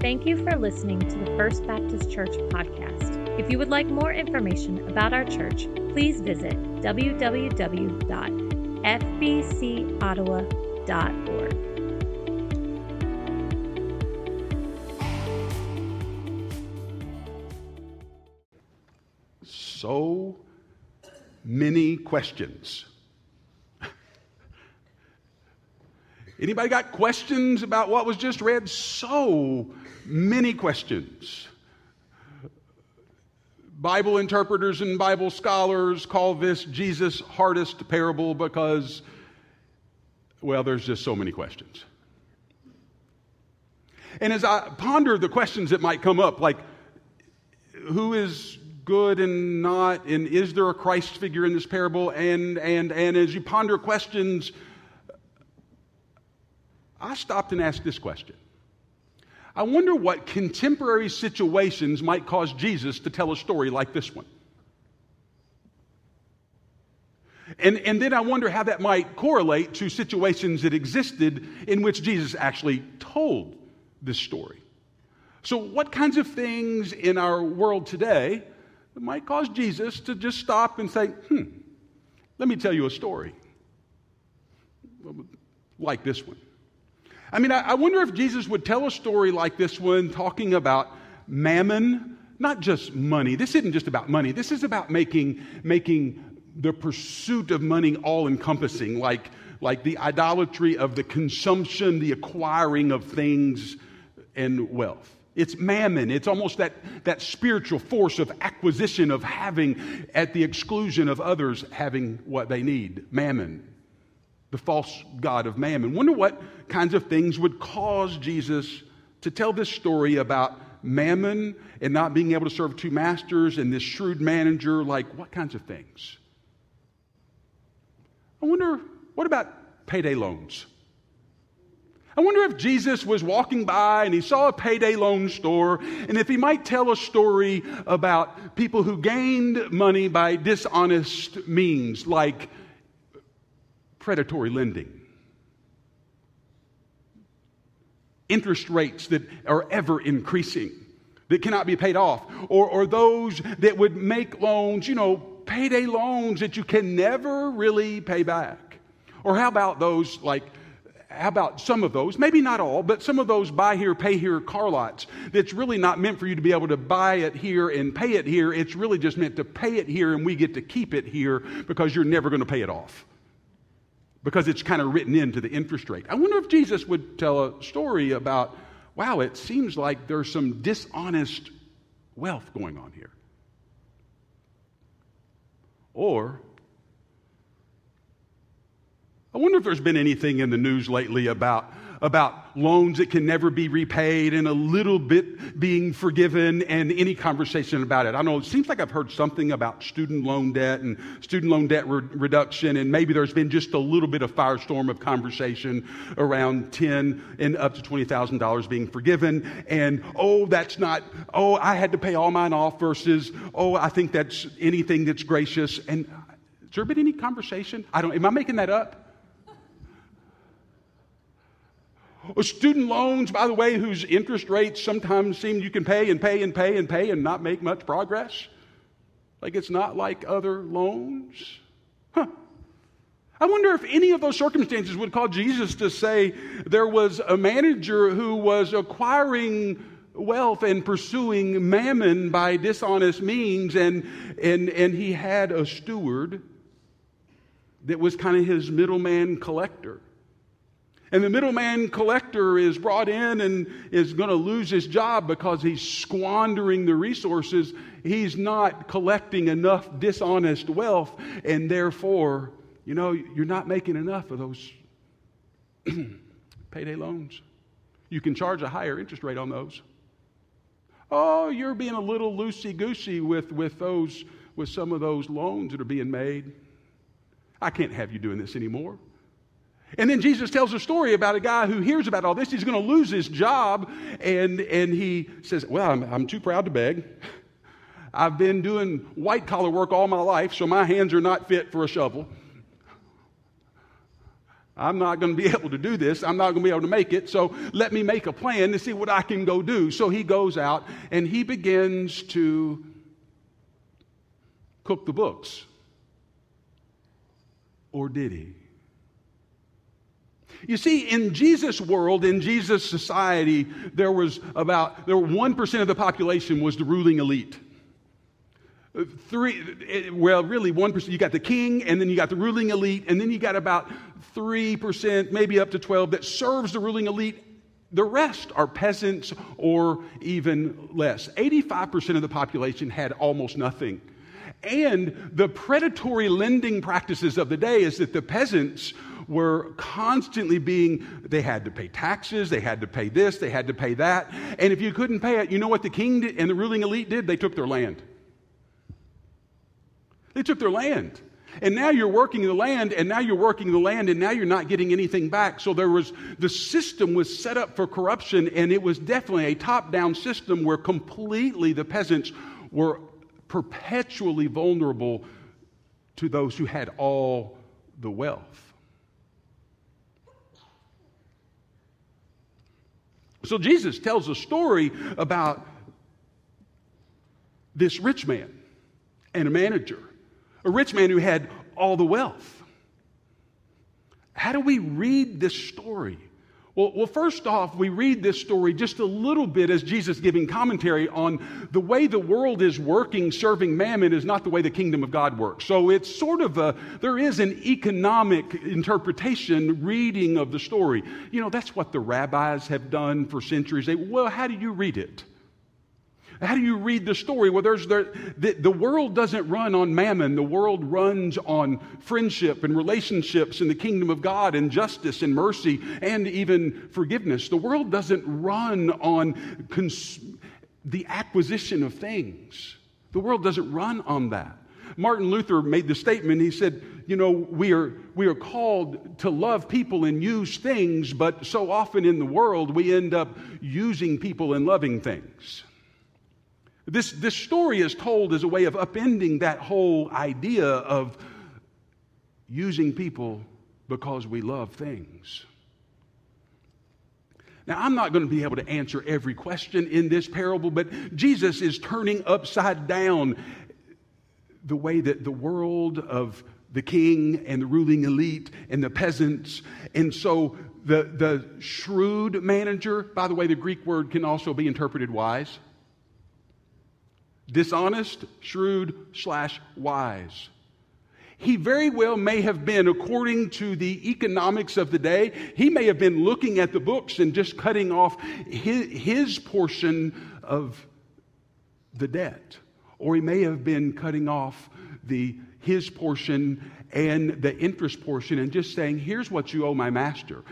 Thank you for listening to the First Baptist Church podcast. If you would like more information about our church, please visit www.fbcottawa.org. So many questions. Anybody got questions about what was just read? So many questions. Bible interpreters and Bible scholars call this Jesus' hardest parable because, well, there's just so many questions. And as I ponder the questions that might come up, like who is good and not, and is there a Christ figure in this parable? And and and as you ponder questions, I stopped and asked this question. I wonder what contemporary situations might cause Jesus to tell a story like this one. And, and then I wonder how that might correlate to situations that existed in which Jesus actually told this story. So, what kinds of things in our world today might cause Jesus to just stop and say, hmm, let me tell you a story like this one? I mean, I, I wonder if Jesus would tell a story like this one talking about mammon, not just money. This isn't just about money. This is about making, making the pursuit of money all encompassing, like, like the idolatry of the consumption, the acquiring of things and wealth. It's mammon. It's almost that, that spiritual force of acquisition, of having at the exclusion of others having what they need. Mammon the false god of mammon. Wonder what kinds of things would cause Jesus to tell this story about mammon and not being able to serve two masters and this shrewd manager. Like, what kinds of things? I wonder, what about payday loans? I wonder if Jesus was walking by and he saw a payday loan store, and if he might tell a story about people who gained money by dishonest means, like predatory lending, interest rates that are ever increasing that cannot be paid off, or, or those that would make loans, you know, payday loans that you can never really pay back. Or how about those like how about some of those, maybe not all, but some of those buy here, pay here car lots that's really not meant for you to be able to buy it here and pay it here. It's really just meant to pay it here and we get to keep it here because you're never going to pay it off because it's kind of written into the interest rate. I wonder if Jesus would tell a story about, wow, it seems like there's some dishonest wealth going on here. Or, I wonder if there's been anything in the news lately about about loans that can never be repaid and a little bit being forgiven and any conversation about it. I know it seems like I've heard something about student loan debt and student loan debt re- reduction, and maybe there's been just a little bit of firestorm of conversation around 10 and up to $20,000 being forgiven. And oh, that's not, oh, I had to pay all mine off versus, oh, I think that's anything that's gracious. And has there been any conversation? I don't, am I making that up? Student loans, by the way, whose interest rates sometimes seem you can pay and pay and pay and pay and not make much progress. Like it's not like other loans. Huh. I wonder if any of those circumstances would cause Jesus to say there was a manager who was acquiring wealth and pursuing mammon by dishonest means, and, and, and he had a steward that was kind of his middleman collector. And the middleman collector is brought in and is going to lose his job because he's squandering the resources. He's not collecting enough dishonest wealth, and therefore, you know, you're not making enough of those payday loans. You can charge a higher interest rate on those. Oh, you're being a little loosey goosey with, with, those, with some of those loans that are being made. I can't have you doing this anymore. And then Jesus tells a story about a guy who hears about all this. He's going to lose his job. And, and he says, Well, I'm, I'm too proud to beg. I've been doing white collar work all my life, so my hands are not fit for a shovel. I'm not going to be able to do this. I'm not going to be able to make it. So let me make a plan to see what I can go do. So he goes out and he begins to cook the books. Or did he? You see, in Jesus' world, in Jesus' society, there was about there were one percent of the population was the ruling elite. Three, eh, well, really one percent. You got the king, and then you got the ruling elite, and then you got about three percent, maybe up to twelve, that serves the ruling elite. The rest are peasants or even less. Eighty-five percent of the population had almost nothing. And the predatory lending practices of the day is that the peasants were constantly being, they had to pay taxes, they had to pay this, they had to pay that. And if you couldn't pay it, you know what the king did, and the ruling elite did? They took their land. They took their land. And now you're working the land, and now you're working the land, and now you're not getting anything back. So there was, the system was set up for corruption, and it was definitely a top down system where completely the peasants were perpetually vulnerable to those who had all the wealth. So Jesus tells a story about this rich man and a manager, a rich man who had all the wealth. How do we read this story? Well, well, first off, we read this story just a little bit as Jesus giving commentary on the way the world is working, serving mammon is not the way the kingdom of God works. So it's sort of a, there is an economic interpretation, reading of the story. You know, that's what the rabbis have done for centuries. They, well, how do you read it? How do you read the story? Well, there's the, the, the, world doesn't run on mammon. The world runs on friendship and relationships and the kingdom of God and justice and mercy and even forgiveness. The world doesn't run on cons- the acquisition of things. The world doesn't run on that. Martin Luther made the statement, he said, you know, we are, we are called to love people and use things, but so often in the world we end up using people and loving things. This, this story is told as a way of upending that whole idea of using people because we love things. Now, I'm not going to be able to answer every question in this parable, but Jesus is turning upside down the way that the world of the king and the ruling elite and the peasants. And so the, the shrewd manager, by the way, the Greek word can also be interpreted wise. Dishonest, shrewd, slash wise. He very well may have been, according to the economics of the day, he may have been looking at the books and just cutting off his, his portion of the debt. Or he may have been cutting off the, his portion and the interest portion and just saying, here's what you owe my master.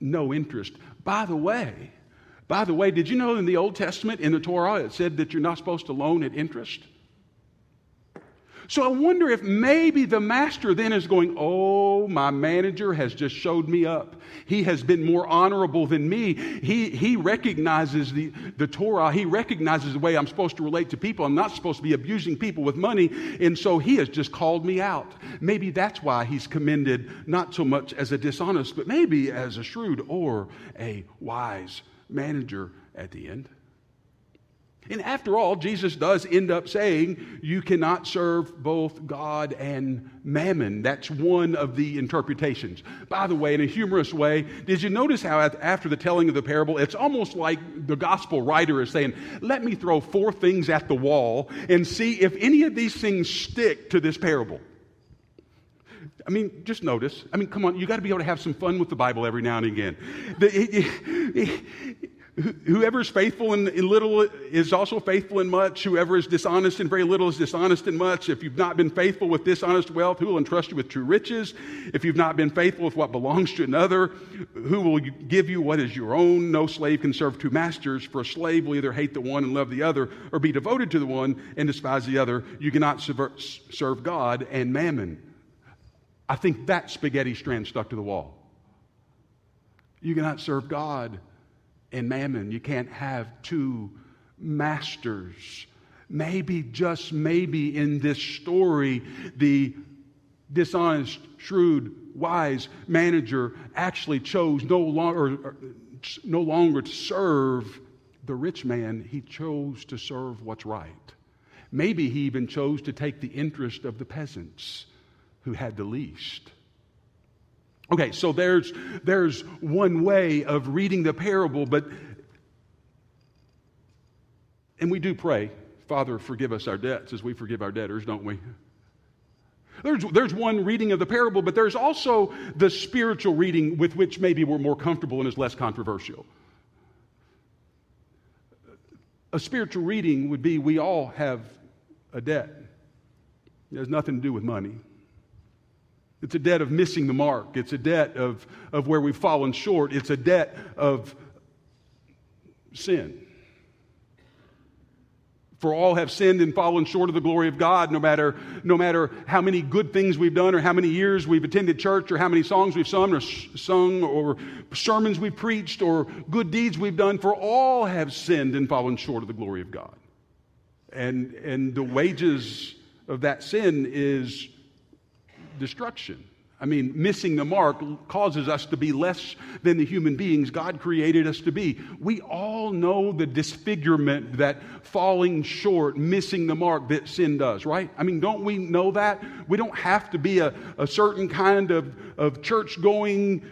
No interest. By the way, by the way, did you know in the Old Testament, in the Torah, it said that you're not supposed to loan at interest? So I wonder if maybe the master then is going, Oh, my manager has just showed me up. He has been more honorable than me. He, he recognizes the, the Torah. He recognizes the way I'm supposed to relate to people. I'm not supposed to be abusing people with money. And so he has just called me out. Maybe that's why he's commended not so much as a dishonest, but maybe as a shrewd or a wise manager at the end. And after all, Jesus does end up saying you cannot serve both God and mammon. That's one of the interpretations. By the way, in a humorous way, did you notice how after the telling of the parable, it's almost like the gospel writer is saying, Let me throw four things at the wall and see if any of these things stick to this parable. I mean, just notice. I mean, come on, you got to be able to have some fun with the Bible every now and again. The, whoever is faithful in, in, little is also faithful in much. Whoever is dishonest in very little is dishonest in much. If you've not been faithful with dishonest wealth, who will entrust you with true riches? If you've not been faithful with what belongs to another, who will give you what is your own? No slave can serve two masters, for a slave will either hate the one and love the other, or be devoted to the one and despise the other. You cannot serve God and mammon. I think that spaghetti strand stuck to the wall. You cannot serve God and mammon. You can't have two masters. Maybe, just maybe, in this story, the dishonest, shrewd, wise manager actually chose no longer, no longer to serve the rich man, he chose to serve what's right. Maybe he even chose to take the interest of the peasants who had the least. Okay, so there's, there's one way of reading the parable, but, and we do pray, Father, forgive us our debts as we forgive our debtors, don't we? There's, there's one reading of the parable, but there's also the spiritual reading with which maybe we're more comfortable and is less controversial. A spiritual reading would be we all have a debt. It has nothing to do with money. It's a debt of missing the mark. It's a debt of, of where we've fallen short. It's a debt of sin. For all have sinned and fallen short of the glory of God, no matter, no matter how many good things we've done, or how many years we've attended church, or how many songs we've sung, or sung, or sermons we've preached, or good deeds we've done. For all have sinned and fallen short of the glory of God. And, and the wages of that sin is destruction. I mean, missing the mark causes us to be less than the human beings God created us to be. We all know the disfigurement that falling short, missing the mark that sin does, right? I mean, don't we know that? We don't have to be a, a certain kind of, of church going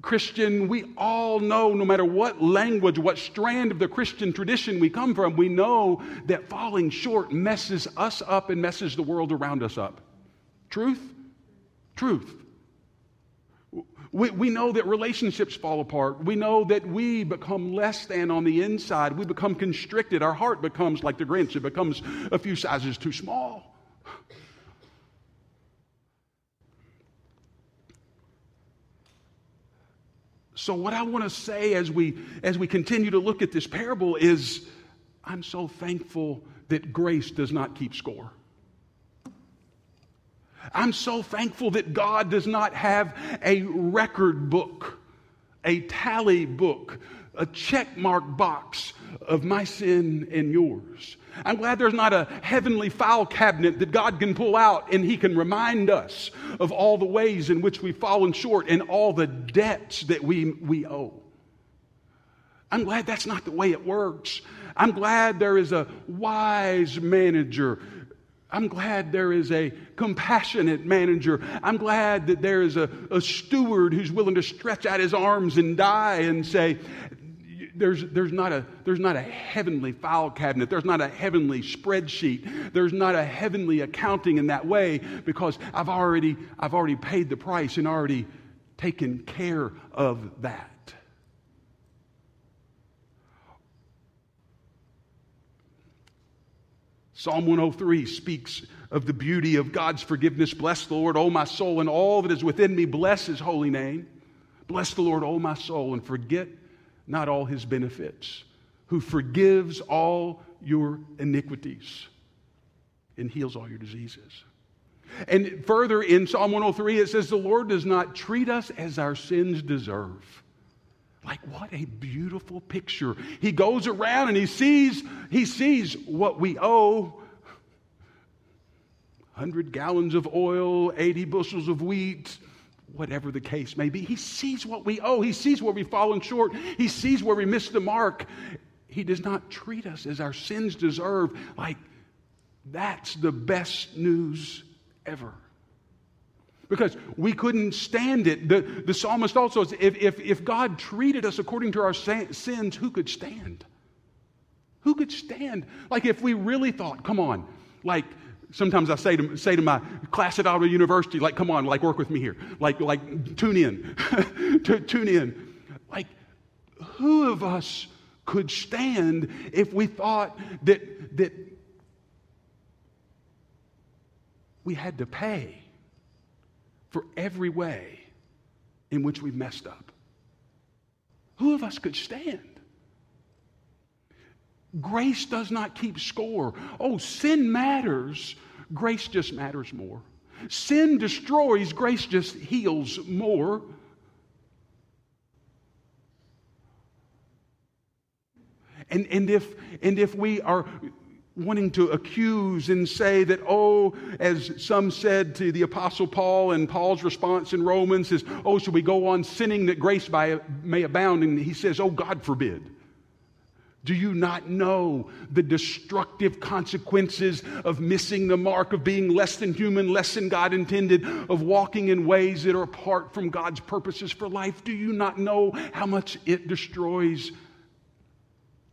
Christian. We all know, no matter what language, what strand of the Christian tradition we come from, we know that falling short messes us up and messes the world around us up. Truth? Truth. We, we know that relationships fall apart. We know that we become less than on the inside. We become constricted. Our heart becomes like the Grinch, it becomes a few sizes too small. So, what I want to say as we, as we continue to look at this parable is I'm so thankful that grace does not keep score. I'm so thankful that God does not have a record book, a tally book, a check mark box of my sin and yours. I'm glad there's not a heavenly file cabinet that God can pull out and He can remind us of all the ways in which we've fallen short and all the debts that we, we owe. I'm glad that's not the way it works. I'm glad there is a wise manager I'm glad there is a compassionate manager. I'm glad that there is a, a steward who's willing to stretch out his arms and die and say, there's, there's, not a, there's not a heavenly file cabinet. There's not a heavenly spreadsheet. There's not a heavenly accounting in that way because I've already, I've already paid the price and already taken care of that. Psalm 103 speaks of the beauty of God's forgiveness. Bless the Lord, O my soul, and all that is within me. Bless his holy name. Bless the Lord, O my soul, and forget not all his benefits, who forgives all your iniquities and heals all your diseases. And further in Psalm 103, it says, The Lord does not treat us as our sins deserve like, what a beautiful picture. He goes around and he sees, he sees what we owe 100 gallons of oil, 80 bushels of wheat, whatever the case may be. He sees what we owe. He sees where we've fallen short. He sees where we missed the mark. He does not treat us as our sins deserve. Like, that's the best news ever because we couldn't stand it. The, the psalmist also says if, if, if God treated us according to our sins, who could stand? Who could stand? Like if we really thought, come on, like sometimes I say to, say to my class at Ottawa University, like, come on, like work with me here. Like, like tune in. tune in. Like, who of us could stand if we thought that, that we had to pay? For every way in which we've messed up. Who of us could stand? Grace does not keep score. Oh, sin matters, grace just matters more. Sin destroys, grace just heals more. And, and, if, and if we are wanting to accuse and say that, oh, as some said to the Apostle Paul, and Paul's response in Romans is, oh, should we go on sinning that grace by, may abound? And he says, oh, God forbid. Do you not know the destructive consequences of missing the mark, of being less than human, less than God intended, of walking in ways that are apart from God's purposes for life? Do you not know how much it destroys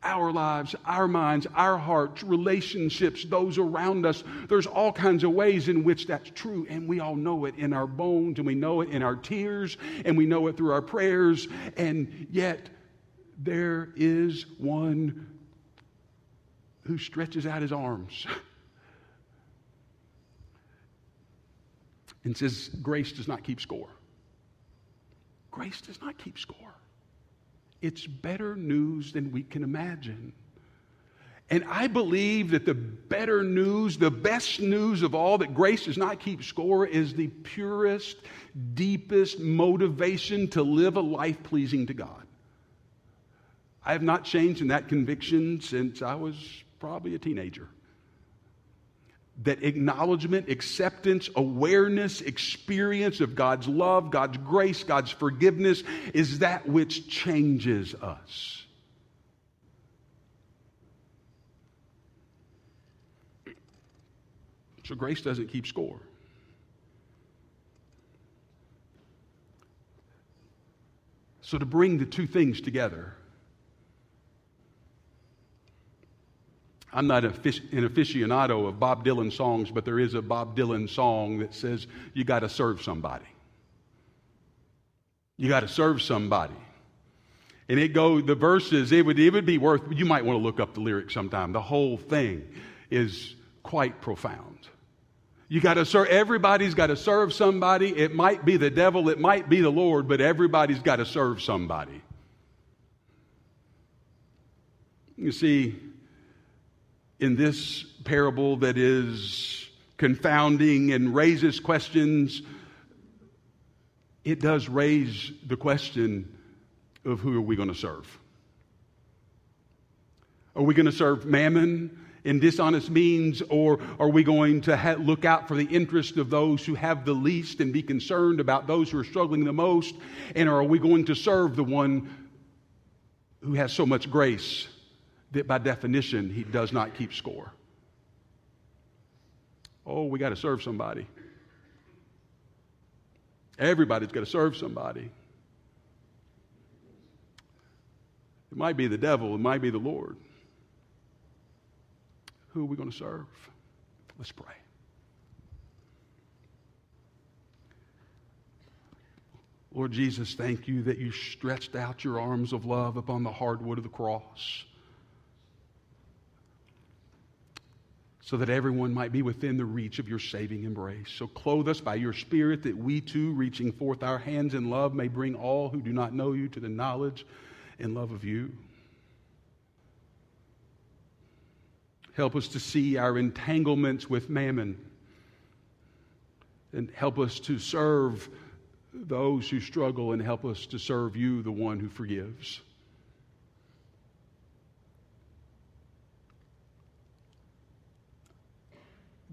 our lives, our minds, our hearts, relationships, those around us. There's all kinds of ways in which that's true, and we all know it in our bones, and we know it in our tears, and we know it through our prayers, and yet there is one who stretches out his arms and says, Grace does not keep score. Grace does not keep score. It's better news than we can imagine. And I believe that the better news, the best news of all, that grace does not keep score, is the purest, deepest motivation to live a life pleasing to God. I have not changed in that conviction since I was probably a teenager that acknowledgement, acceptance, awareness, experience of God's love, God's grace, God's forgiveness is that which changes us. So grace doesn't keep score. So to bring the two things together, I'm not an aficionado of Bob Dylan songs, but there is a Bob Dylan song that says, You got to serve somebody. You got to serve somebody. And it go the verses, it would, it would be worth, you might want to look up the lyrics sometime. The whole thing is quite profound. You got to serve, everybody's got to serve somebody. It might be the devil, it might be the Lord, but everybody's got to serve somebody. You see, in this parable that is confounding and raises questions, it does raise the question of who are we going to serve? Are we going to serve mammon in dishonest means, or are we going to ha- look out for the interest of those who have the least and be concerned about those who are struggling the most? And are we going to serve the one who has so much grace that by definition he does not keep score. Oh, we got to serve somebody. Everybody's got to serve somebody. It might be the devil, it might be the Lord. Who are we going to serve? Let's pray. Lord Jesus, thank you that you stretched out your arms of love upon the hardwood of the cross. So that everyone might be within the reach of your saving embrace. So clothe us by your Spirit that we too, reaching forth our hands in love, may bring all who do not know you to the knowledge and love of you. Help us to see our entanglements with mammon and help us to serve those who struggle and help us to serve you, the one who forgives.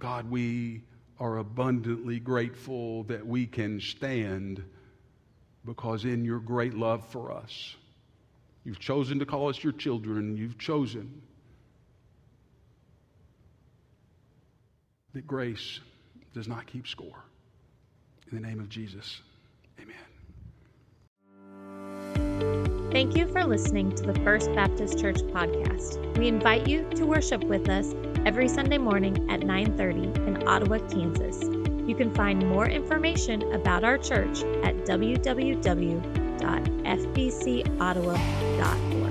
God, we are abundantly grateful that we can stand because in your great love for us, you've chosen to call us your children. You've chosen that grace does not keep score. In the name of Jesus, amen. Thank you for listening to the First Baptist Church podcast. We invite you to worship with us every Sunday morning at 9:30 in Ottawa, Kansas. You can find more information about our church at www.fbcottawa.org.